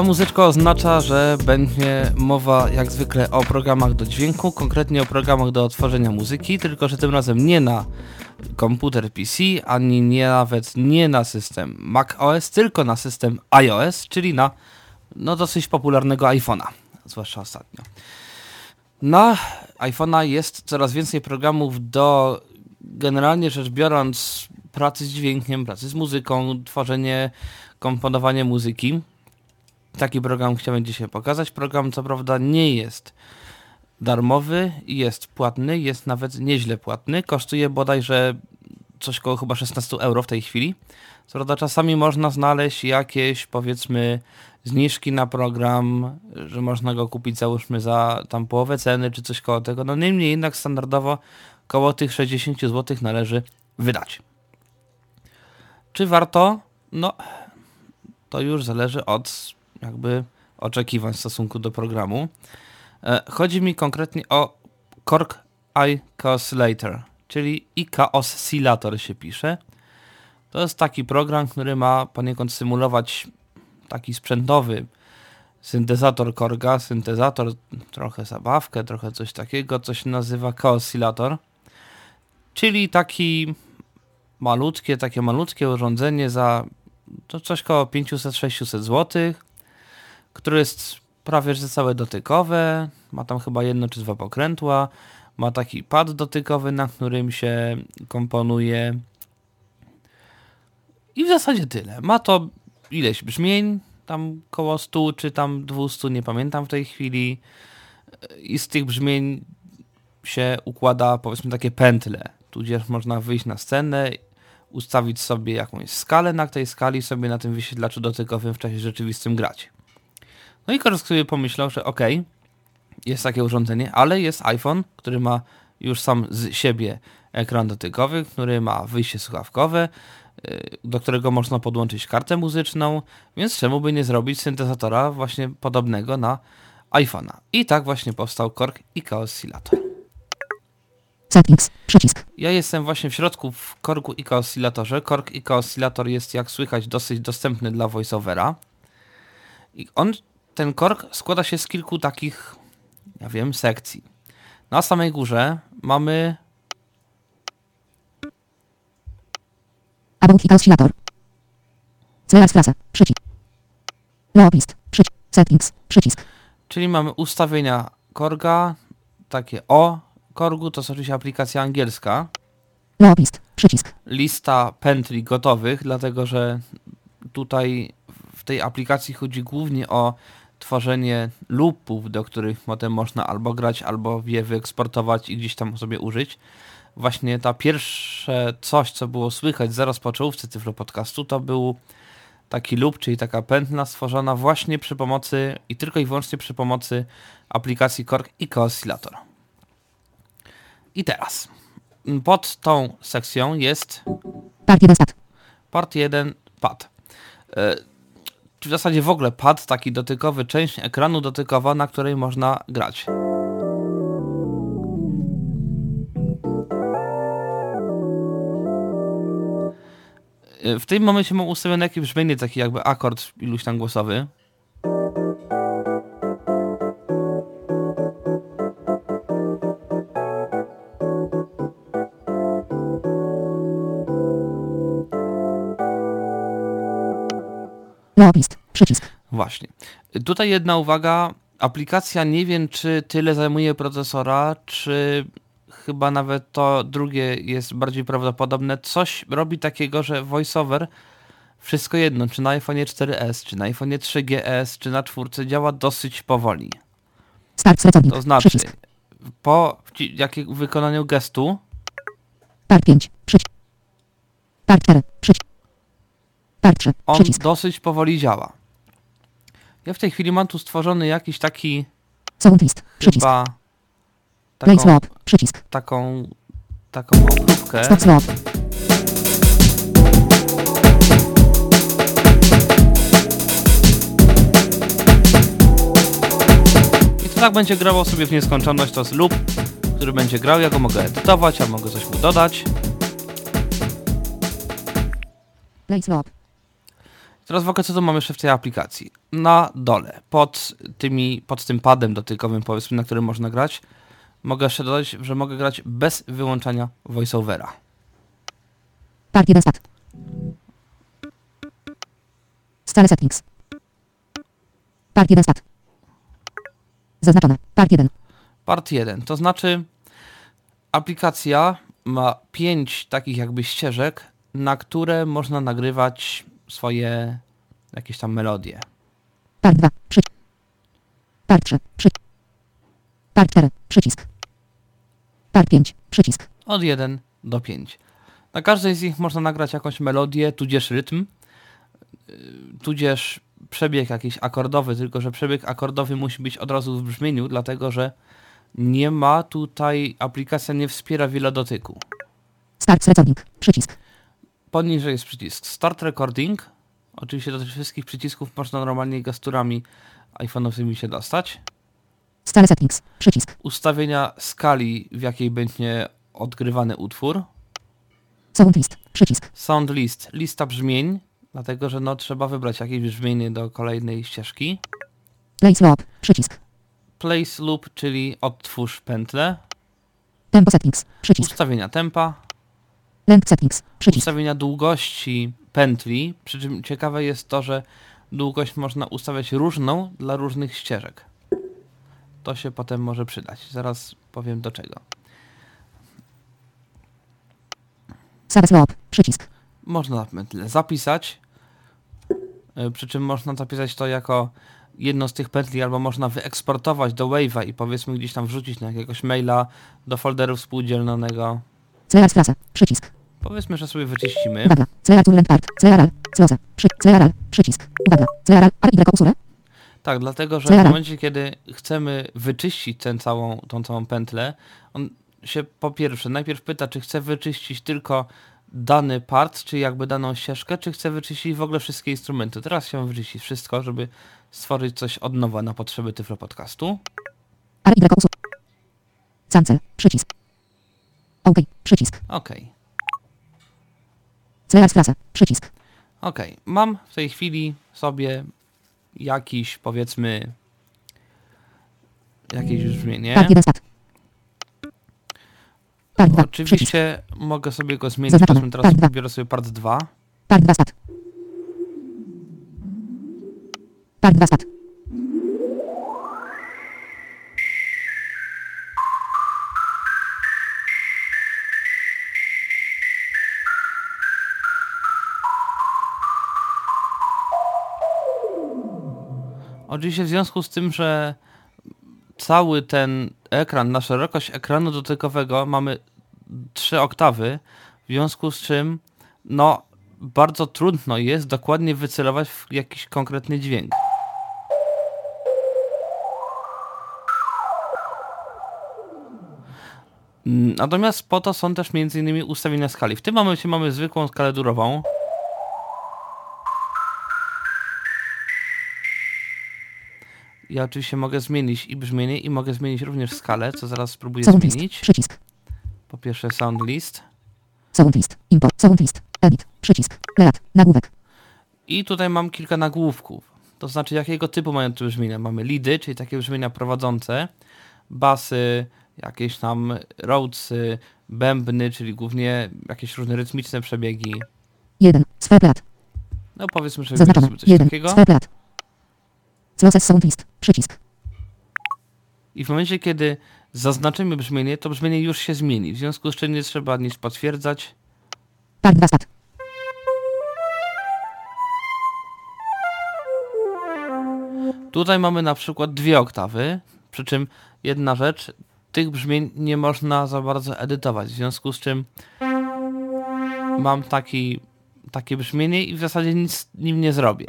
Ta muzyczka oznacza, że będzie mowa jak zwykle o programach do dźwięku, konkretnie o programach do odtworzenia muzyki, tylko że tym razem nie na komputer PC, ani nie nawet nie na system Mac OS, tylko na system iOS, czyli na no dosyć popularnego iPhone'a, zwłaszcza ostatnio. Na iPhone'a jest coraz więcej programów do generalnie rzecz biorąc pracy z dźwiękiem, pracy z muzyką, tworzenie, komponowanie muzyki. Taki program chciałem dzisiaj pokazać. Program co prawda nie jest darmowy, jest płatny, jest nawet nieźle płatny. Kosztuje bodajże coś koło chyba 16 euro w tej chwili. Co prawda czasami można znaleźć jakieś powiedzmy zniżki na program, że można go kupić załóżmy za tam połowę ceny czy coś koło tego. No niemniej jednak standardowo koło tych 60 zł należy wydać. Czy warto? No to już zależy od jakby oczekiwań w stosunku do programu. E, chodzi mi konkretnie o Korg IK Oscillator, czyli IK Oscillator się pisze. To jest taki program, który ma poniekąd symulować taki sprzętowy syntezator Korga, syntezator, trochę zabawkę, trochę coś takiego, co się nazywa K-Oscillator, czyli taki malutkie, takie malutkie urządzenie za to coś koło 500-600 zł, które jest prawie że całe dotykowe, ma tam chyba jedno czy dwa pokrętła, ma taki pad dotykowy, na którym się komponuje. I w zasadzie tyle. Ma to ileś brzmień, tam koło 100 czy tam 200, nie pamiętam w tej chwili. I z tych brzmień się układa powiedzmy takie pętle, tudzież można wyjść na scenę ustawić sobie jakąś skalę, na tej skali sobie na tym wyświetlaczu dotykowym w czasie rzeczywistym grać. No i Korsk sobie pomyślał, że ok, jest takie urządzenie, ale jest iPhone, który ma już sam z siebie ekran dotykowy, który ma wyjście słuchawkowe, y, do którego można podłączyć kartę muzyczną, więc czemu by nie zrobić syntezatora właśnie podobnego na iPhone'a. I tak właśnie powstał Korg IK Oscillator. Settings, przycisk. Ja jestem właśnie w środku w Korgu IK Oscillatorze. Korg IK Oscillator jest, jak słychać, dosyć dostępny dla voiceovera. I on ten kork składa się z kilku takich, ja wiem, sekcji. Na samej górze mamy About i oscillator. CLS klasa, przycisk. Lobist, przycisk. Settings, przycisk. czyli mamy ustawienia korga, takie o korgu, to jest oczywiście aplikacja angielska, Lobist, przycisk. lista pętli gotowych, dlatego że tutaj w tej aplikacji chodzi głównie o tworzenie loopów, do których potem można albo grać, albo je wyeksportować i gdzieś tam sobie użyć. Właśnie ta pierwsze coś, co było słychać zaraz po czołówce Cyfro Podcastu, to był taki loop, czyli taka pętla stworzona właśnie przy pomocy i tylko i wyłącznie przy pomocy aplikacji Korg i Oscillator. I teraz pod tą sekcją jest Part 1 stat. part 1 pad. W zasadzie w ogóle pad, taki dotykowy, część ekranu dotykowa, na której można grać. E, W tym momencie mam ustawione jakieś brzmienie, taki jakby akord iluś tam głosowy. Przycisk. Właśnie. Tutaj jedna uwaga. Aplikacja nie wiem, czy tyle zajmuje procesora, czy chyba nawet to drugie jest bardziej prawdopodobne. Coś robi takiego, że VoiceOver wszystko jedno, czy na iPhone 4S, czy na iPhone 3GS, czy na czwórce działa dosyć powoli. Start selecownik, To znaczy, przycisk. po jakie- wykonaniu gestu Part 5, przycisk. Part 4, przycisk. Part 3, on dosyć powoli działa. Ja w tej chwili mam tu stworzony jakiś taki Sound list, przycisk. chyba Play taką, swap. Przycisk. taką, taką obróbkę. Stop swap. I to tak będzie grało sobie w nieskończoność, to jest loop, który będzie grał, ja go mogę edytować, a mogę coś mu dodać. Play swap. Teraz w ogóle co tu mamy jeszcze w tej aplikacji? Na dole, pod, tymi, pod tym padem dotykowym powiedzmy, na którym można grać, mogę jeszcze dodać, że mogę grać bez wyłączania voiceovera. Part 1 stat. Stale settings. Part 1 stat. Zaznaczone. Part 1. Part 1, to znaczy aplikacja ma pięć takich jakby ścieżek, na które można nagrywać swoje jakieś tam melodie. Part 2. Przy... Part 3. Przy... Part 4. Przycisk. Part 5. Przycisk. Od 1 do 5. Na każdej z nich można nagrać jakąś melodię, tudzież rytm, yy, tudzież przebieg jakiś akordowy, tylko że przebieg akordowy musi być od razu w brzmieniu, dlatego że nie ma tutaj, aplikacja nie wspiera wielodotyku. Start recording. Przycisk. Poniżej jest przycisk Start Recording. Oczywiście do tych wszystkich przycisków można normalnie gesturami iPhone'owymi się dostać. Stale settings. Przycisk. Ustawienia skali, w jakiej będzie odgrywany utwór. Sound list. Przycisk. Sound list, lista brzmień, dlatego że no trzeba wybrać jakieś brzmienie do kolejnej ścieżki. Play swap. Przycisk. Place loop, czyli odtwórz pętlę. Tempo settings. Przycisk. Ustawienia tempa, Length settings. Przycisk. ustawienia długości pętli, przy czym ciekawe jest to, że długość można ustawiać różną dla różnych ścieżek. To się potem może przydać. Zaraz powiem do czego. Save swap. Przycisk. Można na pętlę zapisać, y, przy czym można zapisać to jako jedną z tych pętli, albo można wyeksportować do Wave'a i powiedzmy gdzieś tam wrzucić na jakiegoś maila do folderu współdzielnego. CR strasę. Przycisk. Powiedzmy, że sobie wyczyścimy. Uwaga. CR turlent part. CRL. Close. Przy... CRL. Przycisk. Uwaga. CRL. Y usure. Tak, dlatego że w momencie, kiedy chcemy wyczyścić tę całą, tą całą pętlę, on się po pierwsze najpierw pyta, czy chce wyczyścić tylko dany part, czy jakby daną ścieżkę, czy chce wyczyścić w ogóle wszystkie instrumenty. Teraz chciałem wyczyścić wszystko, żeby stworzyć coś od nowa na potrzeby Tyflo Podcastu. Y usure. Cancel. Przycisk. OK. Przycisk. Ok, CR strasę. Przycisk. ok. Mam w tej chwili sobie jakiś, powiedzmy, jakieś brzmienie. Part 1 stat. Part 2. Przycisk. Oczywiście mogę sobie go zmienić. Zaznaczone. Teraz Part biorę sobie part 2. Part 2 stat. Part 2 stat. Oczywiście w związku z tym, że cały ten ekran, na szerokość ekranu dotykowego mamy trzy oktawy, w związku z czym no bardzo trudno jest dokładnie wycelować w jakiś konkretny dźwięk. Natomiast po to są też innymi ustawienia skali. W tym momencie mamy zwykłą skalę durową. Ja oczywiście mogę zmienić i brzmienie i mogę zmienić również skalę, co zaraz spróbuję Sound list. zmienić. Przycisk. Po pierwsze sound list. Sound list. Import. Sound list. Edit. Przycisk. Lead. Nagłówek. I tutaj mam kilka nagłówków. To znaczy jakiego typu mają te brzmienia. Mamy lidy, czyli takie brzmienia prowadzące, basy, jakieś tam roadsy, bębny, czyli głównie jakieś różne rytmiczne przebiegi. 1. Sphere plat. No powiedzmy, że Zaznaczone. sobie coś 1. takiego. Sphere plat. Closes sound list. Przycisk. I w momencie, kiedy zaznaczymy brzmienie, to brzmienie już się zmieni. W związku z czym nie trzeba nic potwierdzać. Part 2 stat. Tutaj mamy na przykład dwie oktawy, przy czym jedna rzecz, tych brzmień nie można za bardzo edytować, w związku z czym mam taki, takie brzmienie i w zasadzie nic z nim nie zrobię.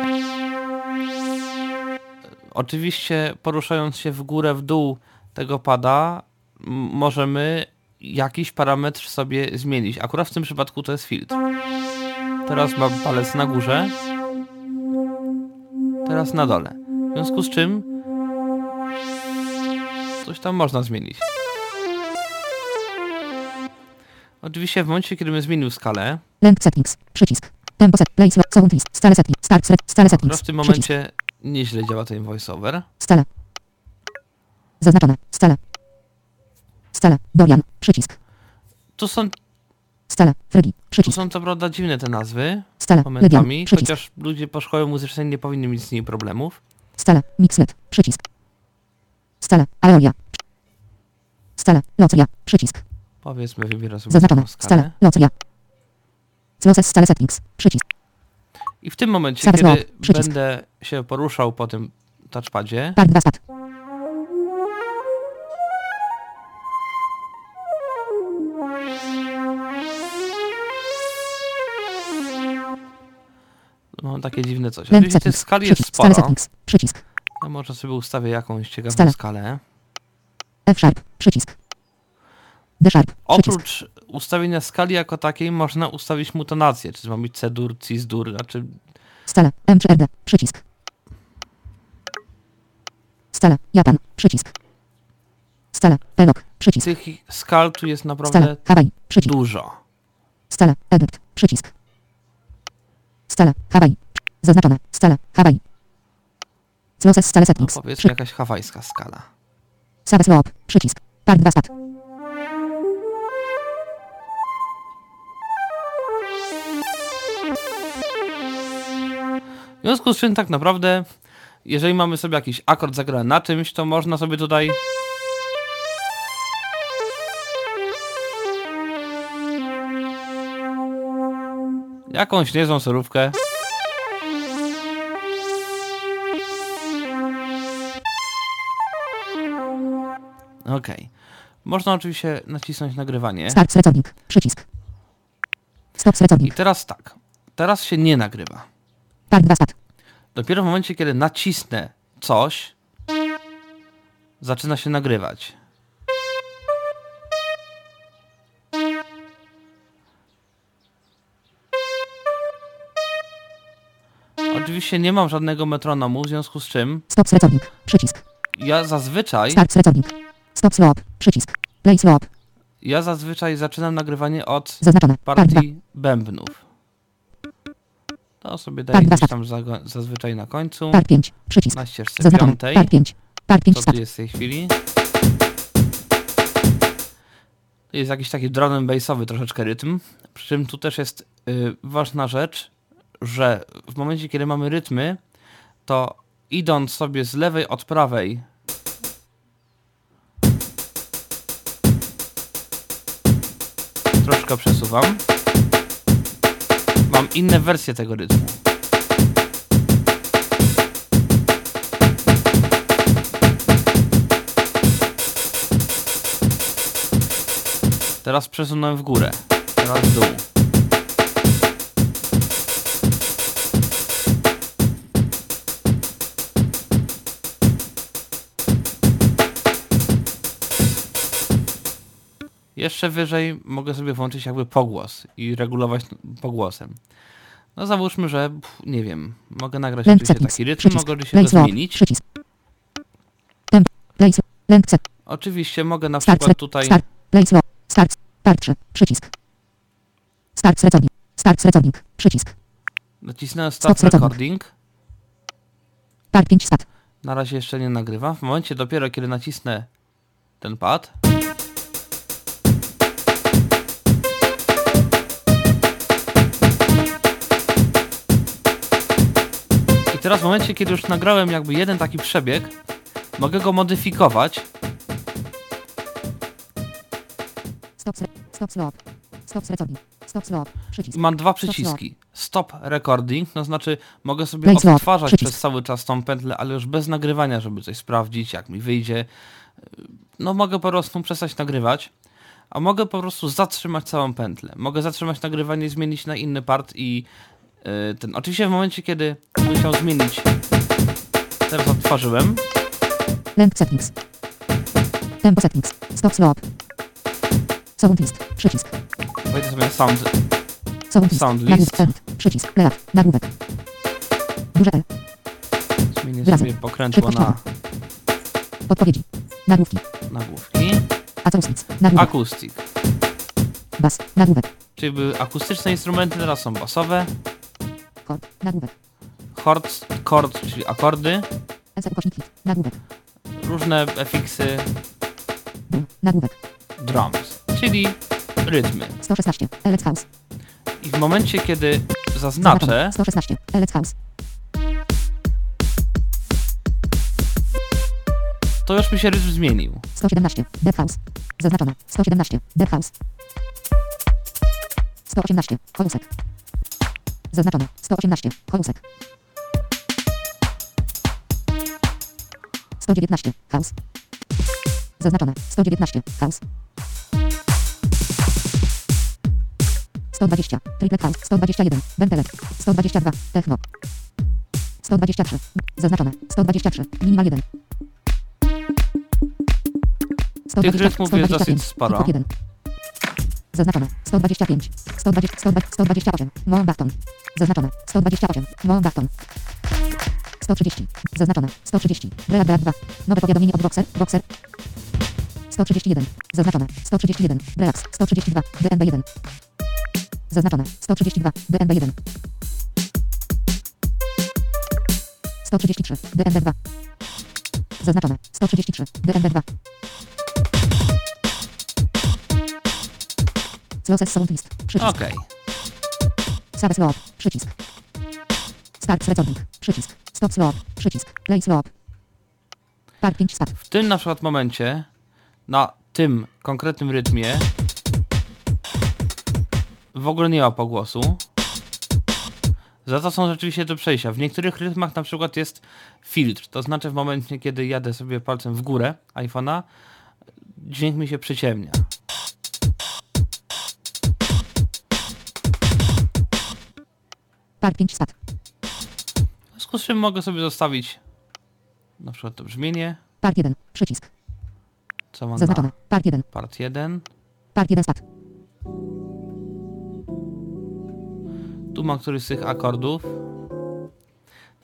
Oczywiście poruszając się w górę, w dół tego pada, możemy jakiś parametr sobie zmienić. Akurat w tym przypadku to jest filtr. Teraz mam palec na górze, teraz na dole. W związku z czym coś tam można zmienić. Oczywiście w momencie, kiedy bym zmienił skalę, Length settings. Przycisk. Tempo set. Slow. Sound list. Stale setting. Start set. Stale settings. w tym momencie nieźle działa ten voiceover. Stale. Zaznaczone. Stale. Stale. Dorian. Przycisk. Tu są, Stale. Fregi. tu Przycisk. są co prawda dziwne te nazwy. Lydian. momentami, Przycisk. chociaż ludzie po szkole muzycznej nie powinni mieć z niej problemów. Stale. Mixlet. Przycisk. Stale. Aeolia. Stale. Loceria. Przycisk. Powiedzmy, wybiorę sobie Zaznaczone. Stale. Loceria. Closes. Stale settings. Przycisk. I w tym momencie, Zaraz kiedy przycisk. będę się poruszał po tym touchpadzie, Part 2 stat. mam takie dziwne coś. Oczywiście settings. skali jest Przycisk. Sporo. settings. Przycisk. Ja może sobie ustawię jakąś ciekawą Stale. skalę. F sharp. Przycisk. D sharp. Przycisk. Oprócz ustawienia skali jako takiej, można ustawić mu tonację, czy to ma być C-dur, Cis-dur, znaczy Stale. M czy RD. Przycisk. Stale. Japan. Przycisk. Stale. Pelok. Przycisk. tych skal tu jest naprawdę Hawaii. Przycisk. dużo. Stale. Edykt. Przycisk. Stale. Hawaii. Zaznaczone. Stale. Hawaii. Closes. Stale No settings. powiedzmy Przy... jakaś hawajska skala. Save slope. Przycisk. Part 2 stat. W związku z czym tak naprawdę, jeżeli mamy sobie jakiś akord zagrany na czymś, to można sobie tutaj jakąś niezłą surówkę Okej. Można oczywiście nacisnąć nagrywanie. Start recording. Przycisk. Stop I recording. teraz tak. Teraz się nie nagrywa. Part 2 stat. Dopiero w momencie, kiedy nacisnę coś, zaczyna się nagrywać. Oczywiście nie mam żadnego metronomu, w związku z czym Stop recording. Przycisk. ja zazwyczaj, Start recording. Stop slope. Przycisk. Play slope. ja zazwyczaj zaczynam nagrywanie od Zaznaczone. Part 2. partii bębnów. To sobie daję gdzieś tam zago- zazwyczaj na końcu, Part 5. Przycisk. na ścieżce Zaznaczone. piątej. Part 5. Part 5 Co tu jest w tej chwili? To jest jakiś taki drum and bassowy troszeczkę rytm. Przy czym tu też jest y, ważna rzecz, że w momencie, kiedy mamy rytmy, to idąc sobie z lewej od prawej troszkę przesuwam. Mam inne wersje tego rytmu. Teraz przesunąłem w górę. Teraz w dół. Jeszcze wyżej mogę sobie włączyć jakby pogłos i regulować pogłosem. No załóżmy, że pff, nie wiem, mogę nagrać Length oczywiście taki rytm, Przycisk. mogę Play go zmienić. Przycisk. Temp. Play slope. Length set. Oczywiście mogę na Start. przykład tutaj Start. Play. Start. 3. Przycisk. Start recording. Start recording. Przycisk. nacisnąłem Stop Start recording. Part 5 stat. Na razie jeszcze nie nagrywa. W momencie dopiero, kiedy nacisnę ten pad, teraz w momencie, kiedy już nagrałem jakby jeden taki przebieg, mogę go modyfikować Stop. Stop slope. Stop recording. Stop slope. Przycisk. mam dwa Stop przyciski. Stop Recording, to znaczy mogę sobie Play odtwarzać Przycisk. przez cały czas tą pętlę, ale już bez nagrywania, żeby coś sprawdzić, jak mi wyjdzie. No mogę po prostu przestać nagrywać, a mogę po prostu zatrzymać całą pętlę. Mogę zatrzymać nagrywanie, zmienić na inny part i ten. Oczywiście w momencie, kiedy chciał zmienić, teraz odtworzyłem, Length settings. Tempo settings. Stop slope. Sound list. Przycisk. Wejdę sobie sound. Sound list. Sound list. End. Przycisk. Layout. Nagłówek. Duże L. Zmienię Wyrazy. sobie pokrętło na Podpowiedzi. Nagłówki. nagłówki. Acoustics. Nagłówek. Akustik. Bas. Nagłówek. Czyli były akustyczne instrumenty, teraz są basowe. Chord. Nagłówek. Chord, chord czyli akordy. Ukośnik hit. Nagłówek. Różne efiksy. Nagłówek. drums, czyli rytmy. 116. LX House. I w momencie, kiedy zaznaczę, Zaznaczone. 116. LX House. to już mi się rytm zmienił. 117. Dead House. Zaznaczone. 117. Dead House. 118. Cholusek. Zaznaczone. 118. Cholusek. 119. House. Zaznaczone. 119. House. 120. Triplet House. 121. Bentelek. 122. Techno. 123. Zaznaczone. 123. Minimal 1. 120, rytmów jest 125, dosyć sporo. Hip-hop 1. Zaznaczone. 125. 120, 120, 128. Moon button. Zaznaczone. 128. Moon button. 130. Zaznaczone. 130. Break 2. Nowe powiadomienie od Boxer. Boxer. 131. Zaznaczone. 131. Relax. 132. DNB1. Zaznaczone. 132. DNB1. 133. DNB2. Zaznaczone. 133. DNB2. Loses sound list. Przycisk. Okej. Okay. Save slot. Przycisk. Start recording. Przycisk. Stop slot. Przycisk. Play slot. Parking start. W tym na przykład momencie, na tym konkretnym rytmie w ogóle nie ma pogłosu. Za to są rzeczywiście do przejścia. W niektórych rytmach na przykład jest filtr, to znaczy w momencie, kiedy jadę sobie palcem w górę iPhone'a, dźwięk mi się przyciemnia. Park 5 start. W związku z czym mogę sobie zostawić na przykład to brzmienie, Park 1. Przycisk. co mam Zaznaczone. na Park 1. part 1. Park 1 start. Tu ma któryś z tych akordów.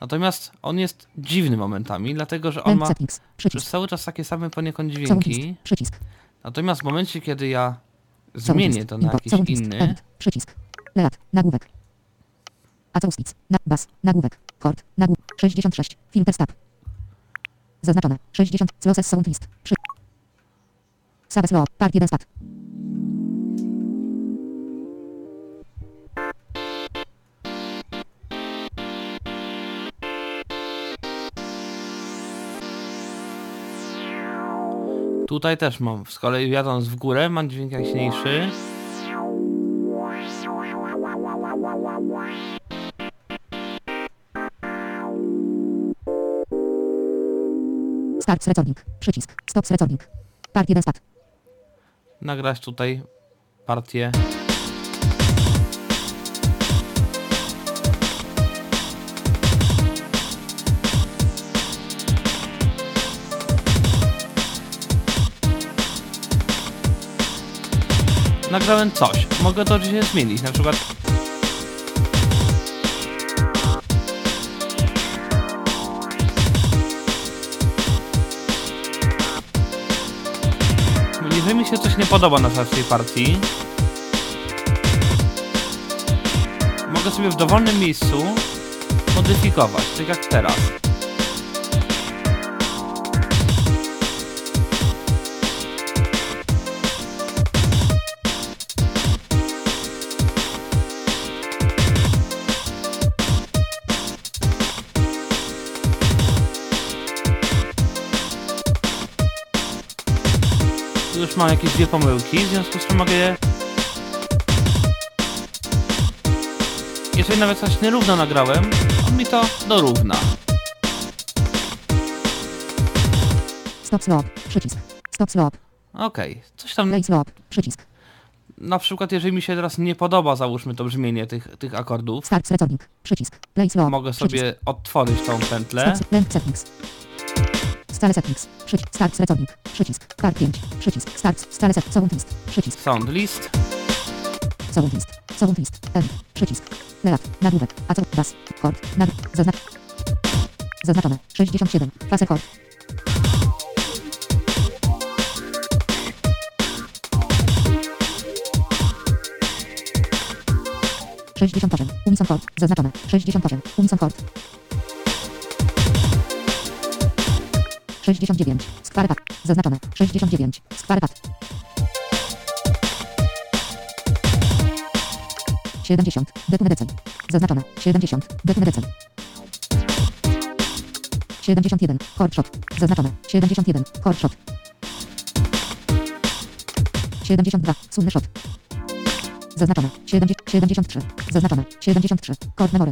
Natomiast on jest dziwny momentami, dlatego że on ma settings. przez cały czas takie same poniekąd dźwięki. Przycisk. Natomiast w momencie, kiedy ja zmienię to na jakiś inny. Przycisk. Layout. Nagłówek. Acoustics. Na bas. Nagłówek. Chord. Nagłówek. 66. Filter stab. Zaznaczone. 60. Closes Sound List. Przy. Save Slope. Park 1 start. tutaj też mam, z kolei jadąc w górę, mam dźwięk jaśniejszy. Start recording. Przycisk. Stop recording. Park 1 start. Nagrać tutaj partię. Nagrałem coś. Mogę to oczywiście zmienić. Na przykład się coś nie podoba na tej partii, mogę sobie w dowolnym miejscu modyfikować, tak jak teraz. Mam jakieś dwie pomyłki, w związku z czym mogę je... Jeżeli nawet coś nierówno nagrałem, on mi to dorówna. Stop slope. Przycisk. Stop slope. Okej, coś tam... Play slope. Przycisk. Na przykład jeżeli mi się teraz nie podoba, załóżmy to brzmienie tych, tych akordów, Start. Przycisk. Play slope. mogę Przycisk. sobie odtworzyć tą pętlę. Stop settings. Stale settings. Przycisk. Start selecownik. Przycisk. Start 5. Przycisk. Start. Stale set. Sound list. Przycisk. Sound list. Sound list. Sound list. N. Przycisk. Layout. Nagłówek. A co? Bas. Kord. Nag. Zaznacz. Zaznaczone. 67. Klasę kord. Sześćdziesiąt osiem. Unison kord. Zaznaczone. Sześćdziesiąt osiem. Unison kord. 69. Square pack. Zaznaczone. 69. Square pack. 70. Depune decen. Zaznaczone. 70. Depune decen. 71. Corpshot. Zaznaczone. 71. Corpshot. 72. Sunny shot. Zaznaczone. 70, 73. Zaznaczone. 73. Kod memory.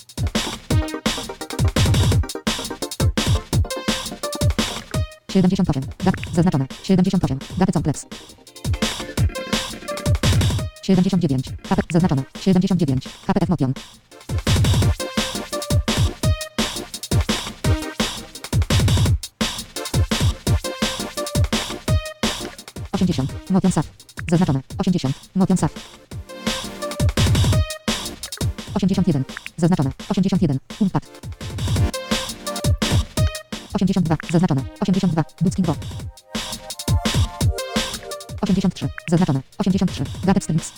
78. Dat, zaznaczone. 78. Daty complex. 79. KP, zaznaczone. 79. KPF Motion. Osiemdziesiąt. Motion SAF. Zaznaczone. Osiemdziesiąt. Motion SAF. 81. Zaznaczone. 81. Unpad. 82. Zaznaczone. 82. Ducking Go. 83. Zaznaczone. 83. Gadget Strings.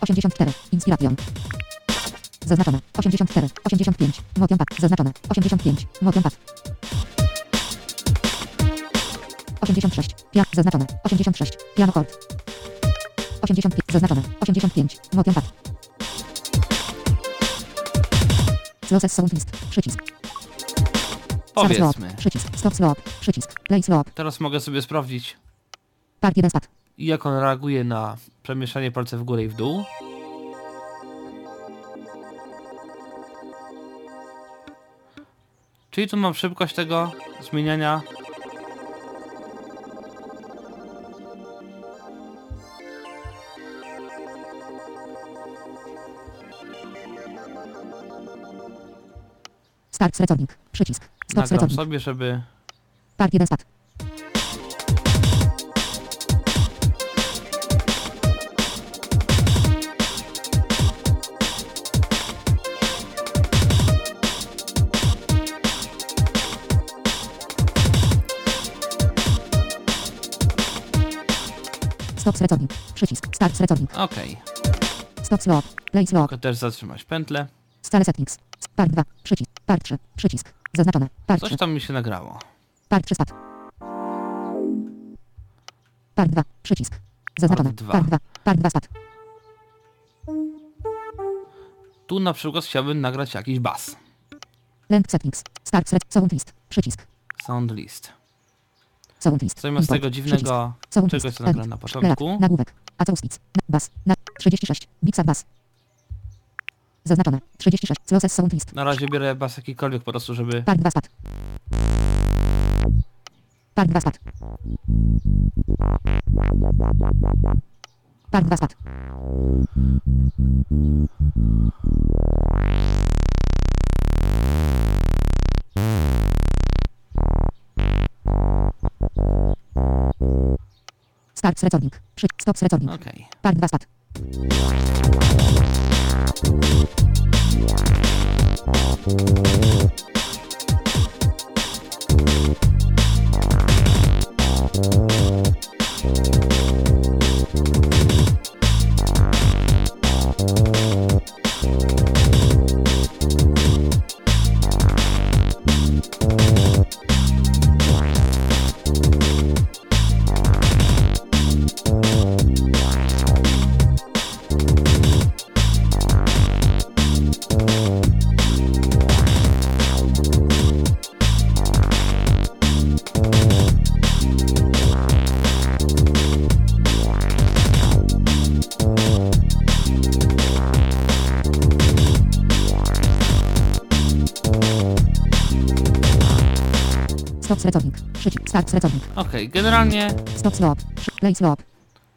84. Inspiration. Zaznaczone. 84. 85. Motion Pad. Zaznaczone. 85. Motion Pad. 86. Pia. Zaznaczone. 86. Piano chord. 85. Zaznaczone. 85. Motion pad. Losses sound list. Przycisk. Start. Powiedzmy. Przycisk. Stop slow up. Przycisk. Play slow up. Teraz mogę sobie sprawdzić, Part 1 start. jak on reaguje na przemieszczanie palce w górę i w dół. Czyli tu mam szybkość tego zmieniania. Start recording. Przycisk. Stop Nagram sobie, żeby Part 1 start. Stop recording. Przycisk. Start recording. Okej, Stop slow up. Play slow up. mogę też zatrzymać pętlę. Scale settings. Part 2. Przycisk. Part 3. Przycisk. Zaznaczone. Part 3. Coś tam mi się nagrało. Part 3 spadł. Part 2. Przycisk. Zaznaczone. Part dwa. Part 2. Part 2 spadł. Tu na przykład chciałbym nagrać jakiś bas. Length settings. Start set. Sound list. Przycisk. Sound list. Sound list. Zamiast tego dziwnego Przycisk. Czegoś, co nagrałem na początku. Nagłówek. Acoustics. Na- Bas. Na 36. Bixa bass. Zaznaczone. 36. Losses sound list. Na razie biorę bas jakikolwiek po prostu, żeby... Part 2 spadł. Part 2 spadł. Part 2 spadł. Start recording. Stop recording. Okej. Part 2 spadł. Stop selecownik. Przycisk. Start selecownik. Okej, generalnie Stop. Przy- Play slop.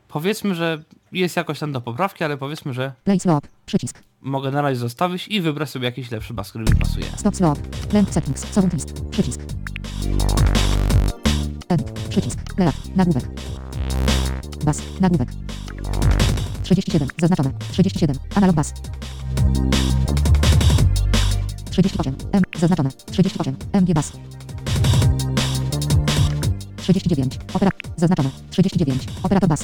powiedzmy, że jest jakoś tam do poprawki, ale powiedzmy, że Play slop. Przycisk. mogę na razie zostawić i wybrać sobie jakiś lepszy bas, który mi pasuje. Stop slop. Length settings. Sound list. Przycisk. Edit. Przycisk. Layout. Nagłówek. Bas. Nagłówek. 37. Zaznaczone. 37. Analog bas. 38. M. Zaznaczone. 38. MG bas. 39. Opera. Zaznaczone. 39. Operator bas.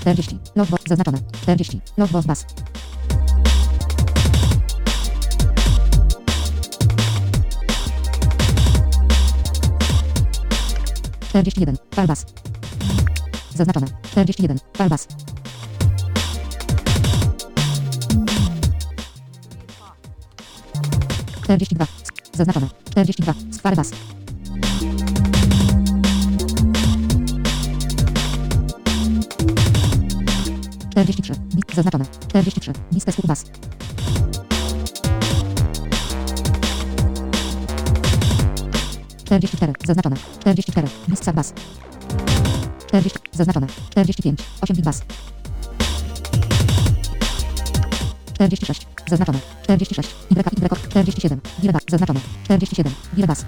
40. Logbox. Zaznaczone. 40. Logbox bas. 41. Falbas. Zaznaczone. 41. Falbas. Czterdzieści dwa. Zaznaczone. Czterdzieści dwa. Falbas. Czterdzieści trzy. Zaznaczone. Czterdzieści trzy. Listę słów bas. Czterdzieści cztery. Zaznaczone. Czterdzieści cztery. Lista bas. 40. Zaznaczone. 45. 8 bit bas. 46. Zaznaczone. 46. Y, Y, 47. Gile bas. Zaznaczone. 47. Gile bas.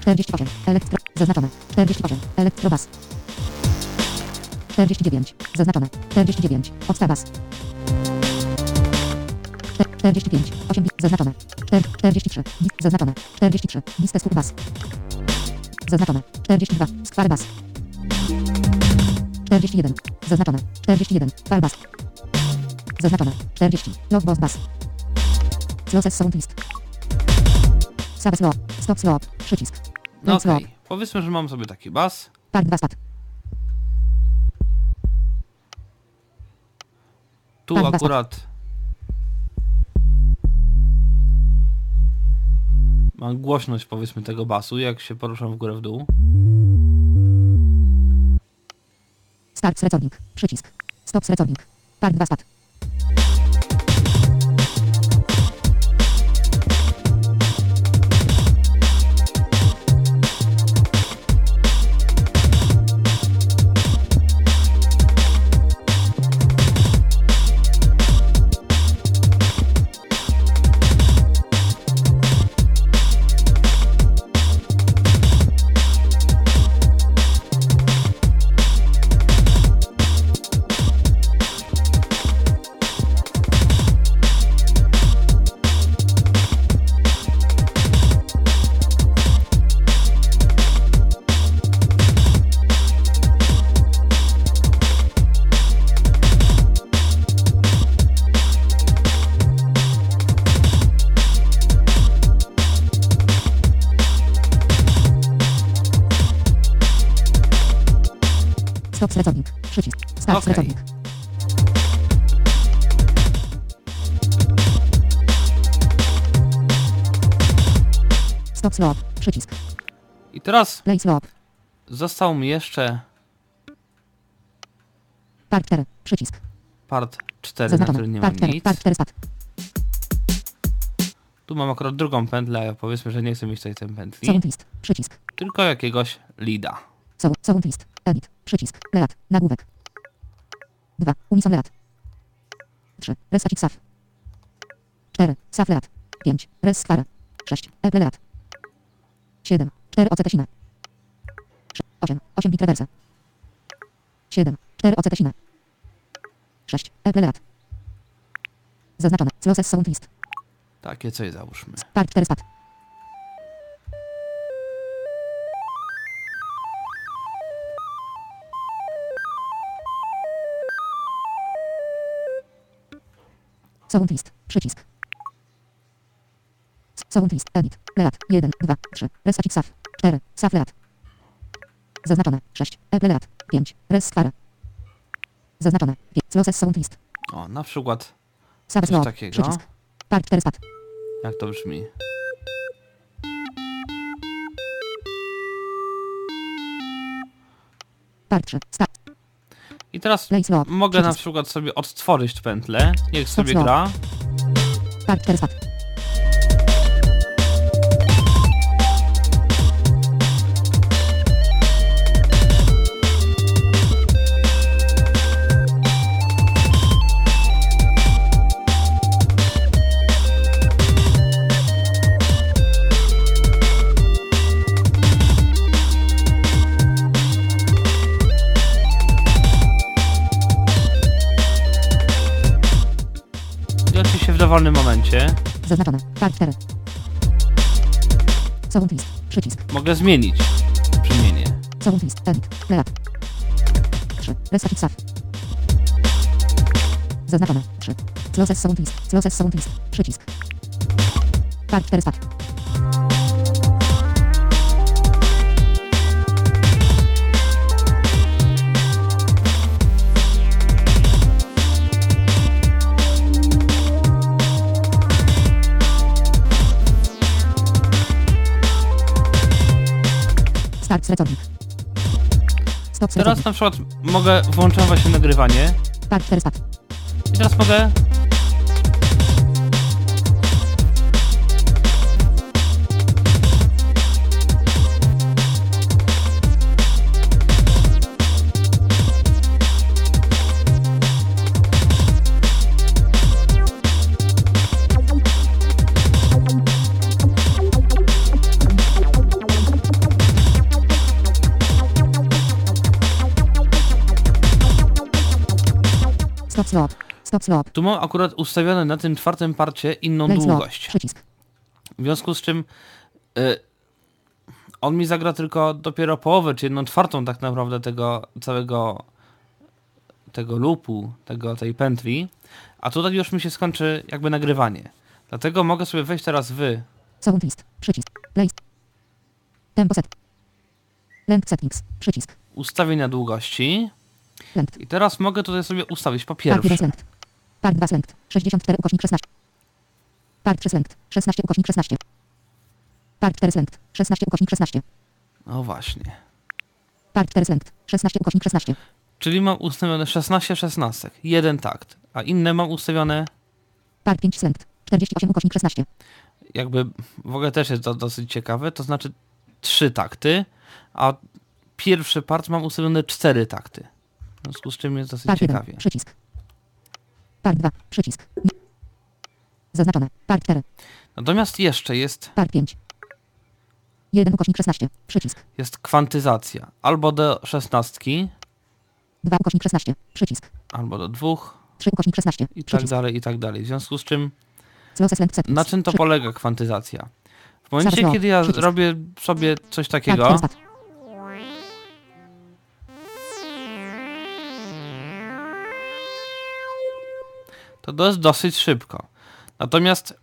48. Elektro. Zaznaczone. 48. Elektrobas. 49. Zaznaczone. 49. Podsta bas. 45. 8 bit. Zaznaczone. 43. Bit. Zaznaczone. 43. Listę słów bas. Zaznaczone. 42. Skwary bas. 41. Zaznaczone. 41. Fal bas. Zaznaczone. 40. Log boss bas. Losses sound list. Save slow. Stop slow. Przycisk. No okej, powiedzmy, że mam sobie taki bas. Part 2 stat. Tu bas. akurat mam głośność powiedzmy tego basu, jak się poruszam w górę w dół. Start selecownik. Przycisk. Stop selecownik. Part 2 stat. Play slop. został mi jeszcze Part 4. Przycisk. part 4, na którym nie mam Part 4. nic. Part 4 stat. Tu mam akurat drugą pętlę, a powiedzmy, że nie chcę mieć tutaj tej pętli, Sound list. Przycisk. tylko jakiegoś lida. Sound, sound list. Edit. Przycisk. Leat. Nagłówek. 2. Unison leat. 3. Resacik saf. 4. Saf leat. 5. Res skwara. 6. Eple leat. 7. 4. Ocetesina. 8. 8 bit reverse. 7. 4. Ocetesina. 6. Eple leat. Zaznaczone. Losses sound list. Takie coś załóżmy. Part 4 stat. Sound list. Przycisk. Sound list. Edit. Leat. 1, 2, 3. Resacik saf. 4. Saf leat. Zaznaczone. 6. Eple leat. 5. Res. Zaznaczone. 5. Losses sound list. O, na przykład, Save Coś takiego. Przycisk. Part 4 stat. jak to brzmi. Part 3. Stat. I teraz Play mogę na Przycisk. przykład sobie odtworzyć pętlę, niech sobie gra. Part 4 spad. Dowolnym momencie Zaznaczone. Part 4. Sound list. Przycisk. mogę zmienić brzmienie. Sound list. Edit. Lead. 3. Reset save. Zaznaczone. 3. Closes sound list. Closes sound list. Przycisk. Part 4 spad. Start. Stop Teraz na przykład mogę włączam właśnie nagrywanie Part 4 spad. i teraz mogę Stop slot. Stop slot. Tu mam akurat ustawione na tym czwartym parcie inną długość. Przycisk. W związku z czym y, on mi zagra tylko dopiero połowę, czy jedną czwartą tak naprawdę tego całego tego loopu, tego, tej pętli, a tutaj już mi się skończy jakby nagrywanie. Dlatego mogę sobie wejść teraz w Sound list. Przycisk. Play. Tempo set. Length settings. Przycisk. ustawienia długości Length. i teraz mogę tutaj sobie ustawić 1 pierwsze length. Part 2 length. 64 ukośnik 16. Part 3 length. 16 ukośnik 16. Part 4 length. 16 ukośnik 16. no właśnie. Part 4 length. 16 ukośnik 16. Czyli mam ustawione 16 16, jeden takt, a inne mam ustawione Part 5 length. 48 ukośnik 16. jakby w ogóle też jest to dosyć ciekawe, to znaczy trzy takty, a pierwszy part mam ustawione cztery takty. W związku z czym jest dosyć Part 1. ciekawie. Przycisk. Part 2. Przycisk. Zaznaczone. Part 4. Natomiast jeszcze jest, Part 5. 1 ukośnik 16. Przycisk. jest kwantyzacja. Albo do szesnastki, 2 ukośnik 16. Przycisk. albo do dwóch 3 ukośnik 16. i tak Przycisk. dalej, i tak dalej. W związku z czym, na czym to polega kwantyzacja? W momencie, kiedy ja robię sobie coś takiego, to jest dosyć szybko. Natomiast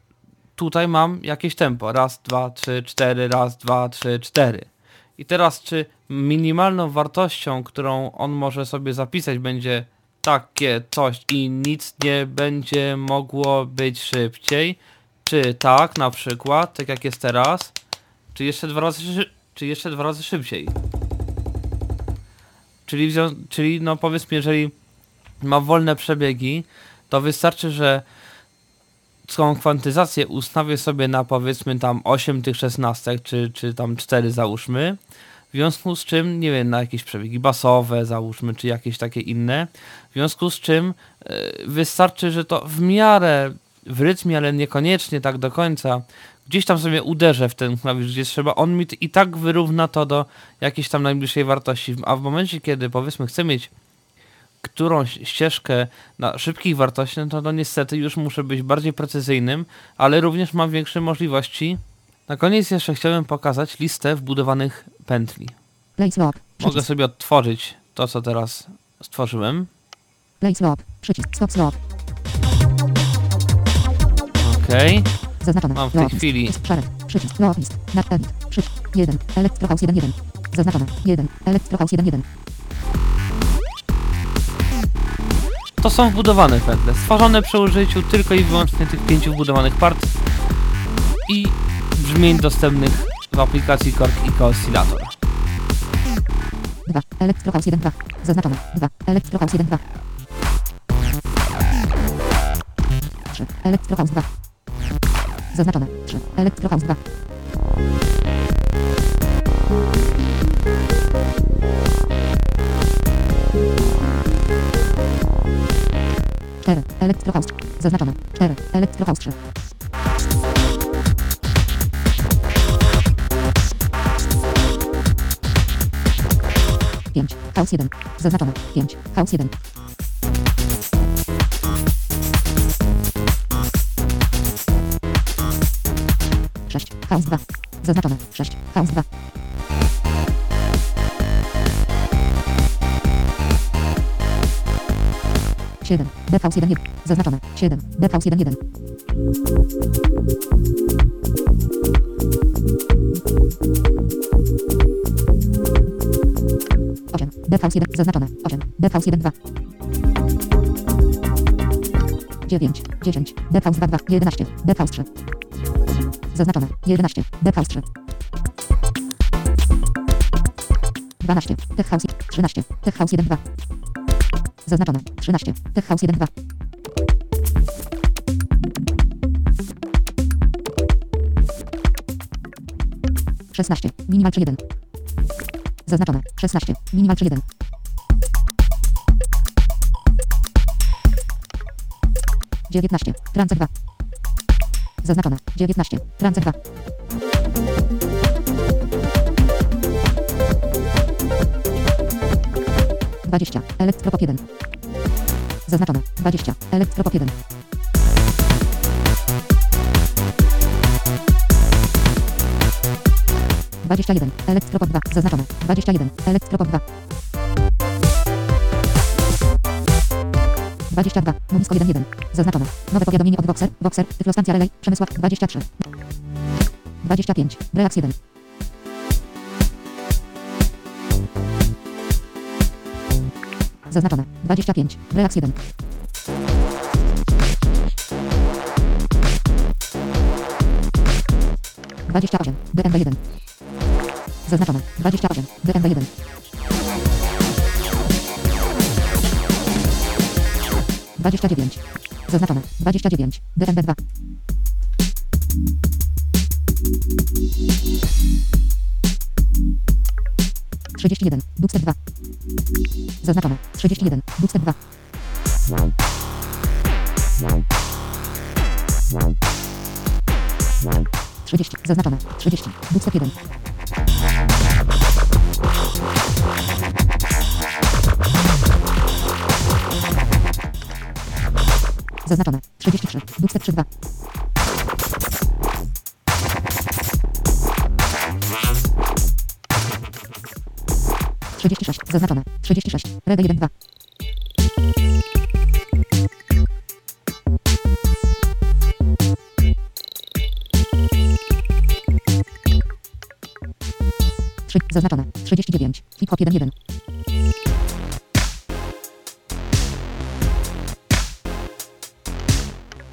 tutaj mam jakieś tempo. Raz, dwa, trzy, cztery, raz, dwa, trzy, cztery. I teraz czy minimalną wartością, którą on może sobie zapisać będzie takie coś i nic nie będzie mogło być szybciej? Czy tak na przykład, tak jak jest teraz, czy jeszcze dwa razy, czy jeszcze dwa razy szybciej? Czyli, czyli no powiedzmy, jeżeli ma wolne przebiegi, to wystarczy, że tą kwantyzację ustawię sobie na powiedzmy tam 8 tych 16, czy, czy tam 4 załóżmy. W związku z czym, nie wiem, na jakieś przebiegi basowe załóżmy, czy jakieś takie inne. W związku z czym e, wystarczy, że to w miarę w rytmie, ale niekoniecznie tak do końca, gdzieś tam sobie uderzę w ten klawisz, gdzie trzeba, on mi i tak wyrówna to do jakiejś tam najbliższej wartości. A w momencie, kiedy powiedzmy chcę mieć którąś ścieżkę na szybkich wartościach, no to, niestety już muszę być bardziej precyzyjnym, ale również mam większe możliwości. Na koniec jeszcze chciałbym pokazać listę wbudowanych pętli. Mogę sobie odtworzyć to, co teraz stworzyłem. Play slot. Przycisk. Stop slot. Ok. Zaznaczone. Mam w tej chwili-. Przycisk. Na. Przycisk. 1. Electro House 1. 1. Zaznaczone. 1. Electro House 1. 1. To są wbudowane pętle, stworzone przy użyciu tylko i wyłącznie tych pięciu wbudowanych part i brzmień dostępnych w aplikacji Korg i Oscillator. 2. Electro House 1. 2. Zaznaczone. 2. Electro House 1. 2. 3. Electro House 2. Zaznaczone. 3. Electrohouse 2. Cztery. Electrohouse. Zaznaczone. 4. Electrohouse 3. Pięć. House 1. Zaznaczone. 5. House 1. Sześć. House 2. Zaznaczone. 6. House 2. Siedem. Dev House 1 1. Zaznaczone. 7. Dev House 1 1. Osiem. Dev House 1. Zaznaczone. 8. Dev House 1 2. 9. 10. Dev House 2 2. 11. Dev House 3. Zaznaczone. 11. Dev House 3. 12. Tech House 13. Tech House 1 2. Zaznaczone. 13. Tech House 1 2. Szesnaście. Minimal 3 1. Zaznaczone. 16. Minimal 3 1. Dziewiętnaście. Trance 2. Zaznaczone. 19. Trance 2. Dwadzieścia. Elektropop 1. Zaznaczone. 20. Elektropop 1. Dwadzieścia jeden. Elektropop 2. Zaznaczone. 21. Elektropop 2. 22. Munisko 1 1. Zaznaczone. Nowe powiadomienie od Voxer. Voxer. Tyflostancja Relay. Przemysław 23. 25. Relax 1. Zaznaczone. 25. Relax 1. Dwadzieścia osiem. DMB jeden. Zaznaczone. Dwadzieścia osiem. DMB jeden. Dwadzieścia dziewięć. Zaznaczone. Dwadzieścia dziewięć. DMB dwa. Trzydzieści jeden. Dubstep dwa. Zaznaczone. Trzydzieści jeden. Dubstep dwa. Trzydzieści. Zaznaczone. Trzydzieści. Dubstep jeden. Zaznaczone. 33. Dubstep 3 2. Trzydzieści sześć. Zaznaczone. Trzydzieści sześć. Rede jeden dwa. Trzy. Zaznaczone. Trzydzieści dziewięć. Hip hop jeden jeden.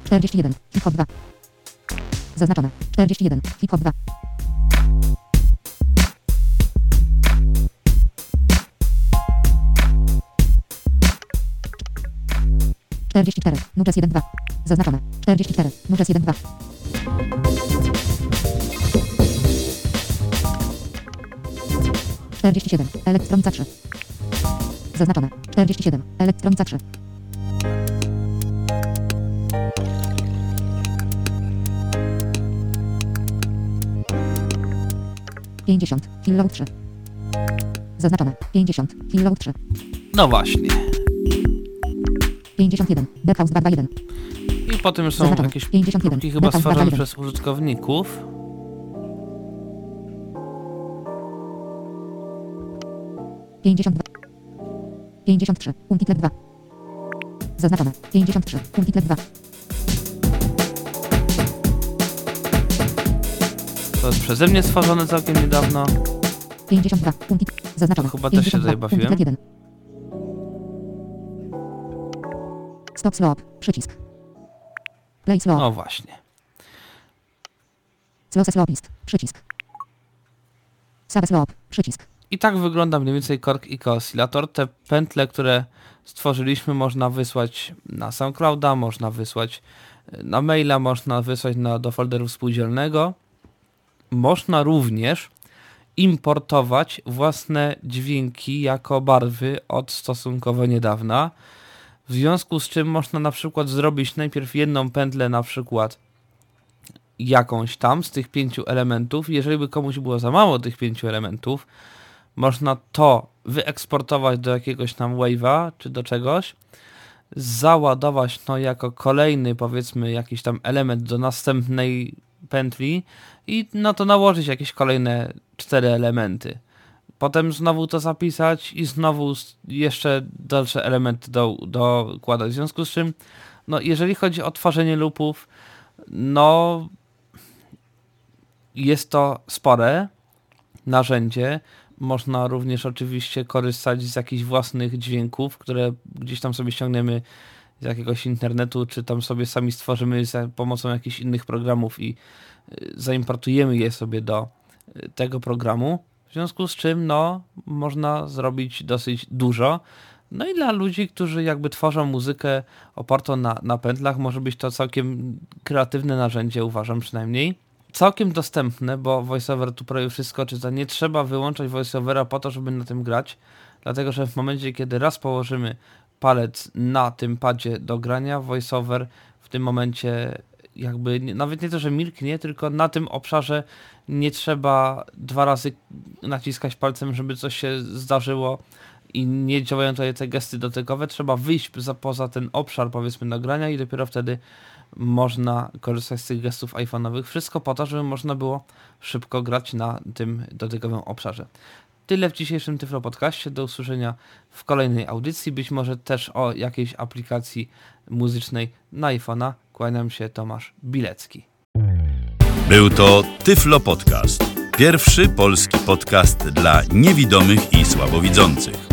Czterdzieści jeden. Hip hop dwa. Zaznaczone. Czterdzieści jeden. Hip hop dwa. Czterdzieści cztery. Nuges jeden dwa. Zaznaczone. Czterdzieści cztery. Nuges jeden dwa. Czterdzieści siedem. Elektronica trzy. Zaznaczone. Czterdzieści siedem. Elektronica trzy. Pięćdziesiąt. Kilowatt trzy. Zaznaczone. Pięćdziesiąt. Kilowatt trzy. No właśnie. Pięćdziesiąt jeden. Deadhouse dwa dwa jeden. I potem są Zaznaczone. jakieś 51. próbki chyba Deadhouse stworzone 21. przez użytkowników. Pięćdziesiąt dwa. Pięćdziesiąt trzy. Untitled dwa. Zaznaczone. Pięćdziesiąt trzy. Untitled dwa. To jest przeze mnie stworzone całkiem niedawno. Pięćdziesiąt dwa. Untit. Zaznaczone. Chyba też się 52. tutaj bawiłem. Stop slope. Przycisk. Play slope. No właśnie. Slope slopist. Przycisk. Save slope. Przycisk. I tak wygląda mniej więcej Korg i Oscillator. Te pętle, które stworzyliśmy, można wysłać na SoundClouda, można wysłać Na maila można wysłać na, do folderu współdzielnego. Można również importować własne dźwięki jako barwy od stosunkowo niedawna. W związku z czym można na przykład zrobić najpierw jedną pętlę na przykład jakąś tam z tych pięciu elementów. Jeżeli by komuś było za mało tych pięciu elementów, można to wyeksportować do jakiegoś tam wave'a czy do czegoś, załadować no jako kolejny powiedzmy jakiś tam element do następnej pętli i na to nałożyć jakieś kolejne cztery elementy. Potem znowu to zapisać i znowu jeszcze dalsze elementy do, dokładać. W związku z czym, no jeżeli chodzi o tworzenie loopów, no jest to spore narzędzie. Można również oczywiście korzystać z jakichś własnych dźwięków, które gdzieś tam sobie ściągniemy z jakiegoś internetu, czy tam sobie sami stworzymy za pomocą jakichś innych programów i y, zaimportujemy je sobie do y, tego programu. W związku z czym, no, można zrobić dosyć dużo. No i dla ludzi, którzy jakby tworzą muzykę opartą na, na pętlach, może być to całkiem kreatywne narzędzie, uważam przynajmniej całkiem dostępne, bo VoiceOver tu prawie wszystko czyta. Nie trzeba wyłączać VoiceOvera po to, żeby na tym grać, dlatego że w momencie, kiedy raz położymy palec na tym padzie do grania, VoiceOver w tym momencie jakby nawet nie to, że milknie, tylko na tym obszarze nie trzeba dwa razy naciskać palcem, żeby coś się zdarzyło i nie działają tutaj te gesty dotykowe. Trzeba wyjść za, poza ten obszar powiedzmy nagrania i dopiero wtedy można korzystać z tych gestów iPhone'owych. Wszystko po to, żeby można było szybko grać na tym dotykowym obszarze. Tyle w dzisiejszym Tyflo Podcaście. Do usłyszenia w kolejnej audycji. Być może też o jakiejś aplikacji muzycznej na iPhone'a. Kłaniam się, Tomasz Bilecki. Był to Tyflo Podcast. Pierwszy polski podcast dla niewidomych i słabowidzących.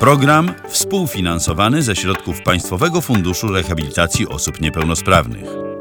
Program współfinansowany ze środków Państwowego Funduszu Rehabilitacji Osób Niepełnosprawnych.